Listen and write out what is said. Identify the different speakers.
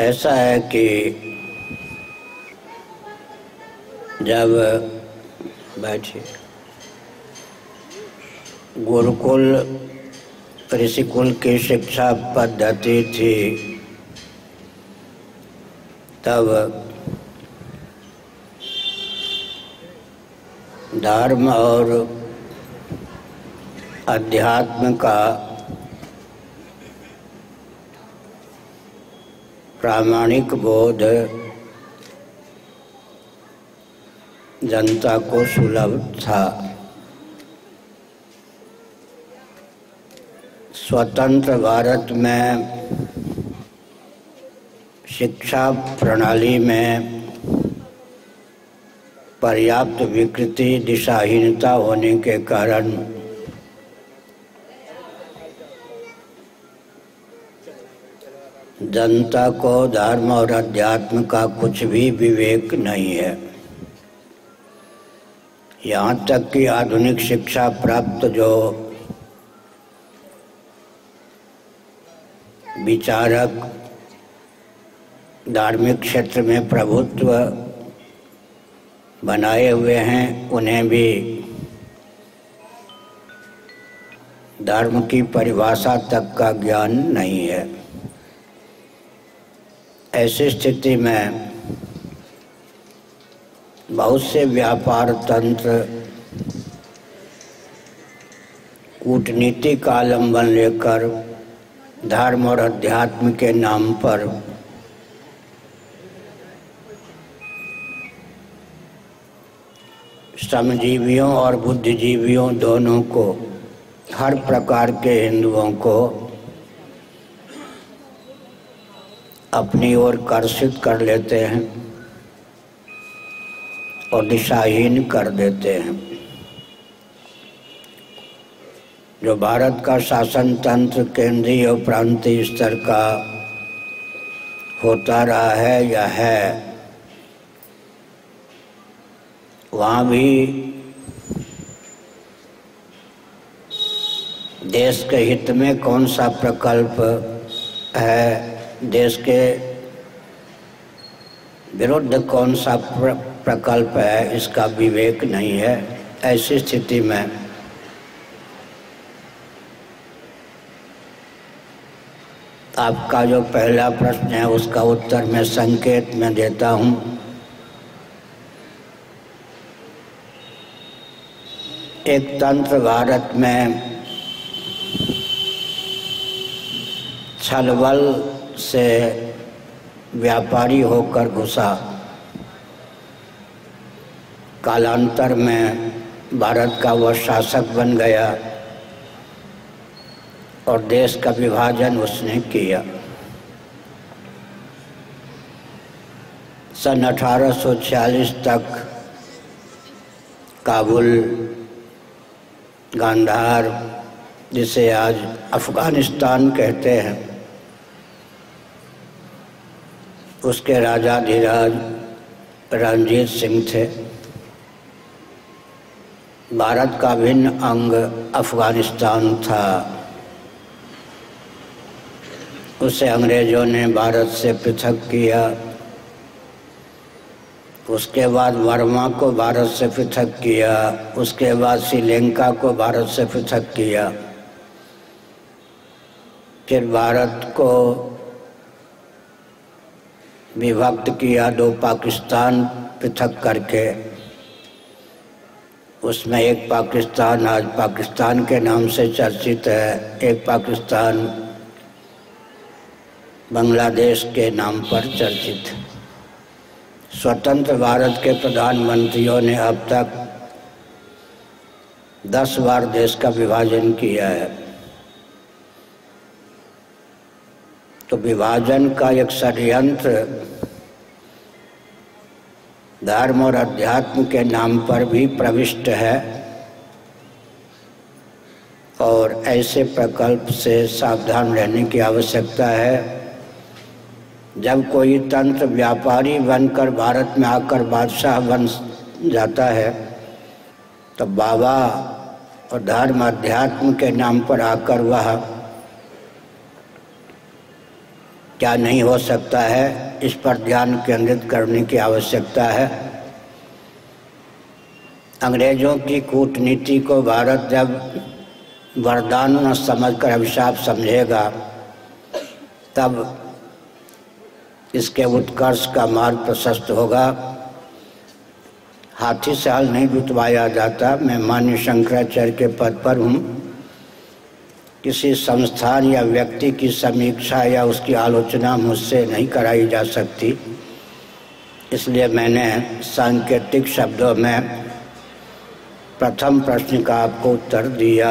Speaker 1: ऐसा है कि जब बैठे, गुरुकुल, ऋषिकुल की शिक्षा पद्धति थी, तब धर्म और अध्यात्म का प्रामाणिक बोध जनता को सुलभ था। स्वतंत्र भारत में शिक्षा प्रणाली में पर्याप्त विकृति, दिशाहीनता होने के कारण जनता को धर्म और अध्यात्म का कुछ भी विवेक नहीं है। यहाँ तक कि आधुनिक शिक्षा प्राप्त जो विचारक धार्मिक क्षेत्र में प्रभुत्व बनाए हुए हैं, उन्हें भी धर्म की परिभाषा तक का ज्ञान नहीं है। ऐसी स्थिति में बहुत से व्यापार तंत्र, कूटनीति का आलंबन लेकर, धर्म और अध्यात्म के नाम पर श्रमजीवियों और बुद्धिजीवियों दोनों को, हर प्रकार के हिंदुओं को अपनी ओर कर्षित कर लेते हैं और दिशाहीन कर देते हैं। जो भारत का शासन तंत्र केंद्रीय और प्रांतीय स्तर का होता रहा है या है, वहाँ भी देश के हित में कौन सा प्रकल्प है देश के विरुद्ध कौन सा प्र, प्रकल्प है इसका विवेक नहीं है। ऐसी स्थिति में आपका जो पहला प्रश्न है उसका उत्तर मैं संकेत में देता हूँ। एक तंत्र भारत में छलबल से व्यापारी होकर घुसा। कालांतर में भारत का वह शासक बन गया और देश का विभाजन उसने किया। सन 1846 तक काबुल, गांधार, जिसे आज अफ़गानिस्तान कहते हैं उसके राजा धीराज रणजीत सिंह थे। भारत का भिन्न अंग अफ़गानिस्तान था। उसे अंग्रेज़ों ने भारत से पृथक किया। उसके बाद वर्मा को भारत से पृथक किया। उसके बाद श्रीलंका को भारत से पृथक किया। फिर भारत को विभक्त किया दो पाकिस्तान पृथक करके। उसमें एक पाकिस्तान आज पाकिस्तान के नाम से चर्चित है, एक पाकिस्तान बांग्लादेश के नाम पर चर्चित। स्वतंत्र भारत के प्रधानमंत्रियों ने अब तक दस बार देश का विभाजन किया है। तो विभाजन का एक षडयंत्र धर्म और अध्यात्म के नाम पर भी प्रविष्ट है और ऐसे प्रकल्प से सावधान रहने की आवश्यकता है। जब कोई तंत्र व्यापारी बनकर भारत में आकर बादशाह बन जाता है तो बाबा और धर्म अध्यात्म के नाम पर आकर वह क्या नहीं हो सकता है? इस पर ध्यान केंद्रित करने की आवश्यकता है। अंग्रेज़ों की कूटनीति को भारत जब वरदान न समझकर अभिशाप समझेगा, तब इसके उत्कर्ष का मार्ग प्रशस्त होगा। हाथी से हल नहीं जुतवाया जाता। मैं मान्य शंकराचार्य के पद पर हूँ। किसी संस्थान या व्यक्ति की समीक्षा या उसकी आलोचना मुझसे नहीं कराई जा सकती। इसलिए मैंने सांकेतिक शब्दों में प्रथम प्रश्न का आपको उत्तर दिया।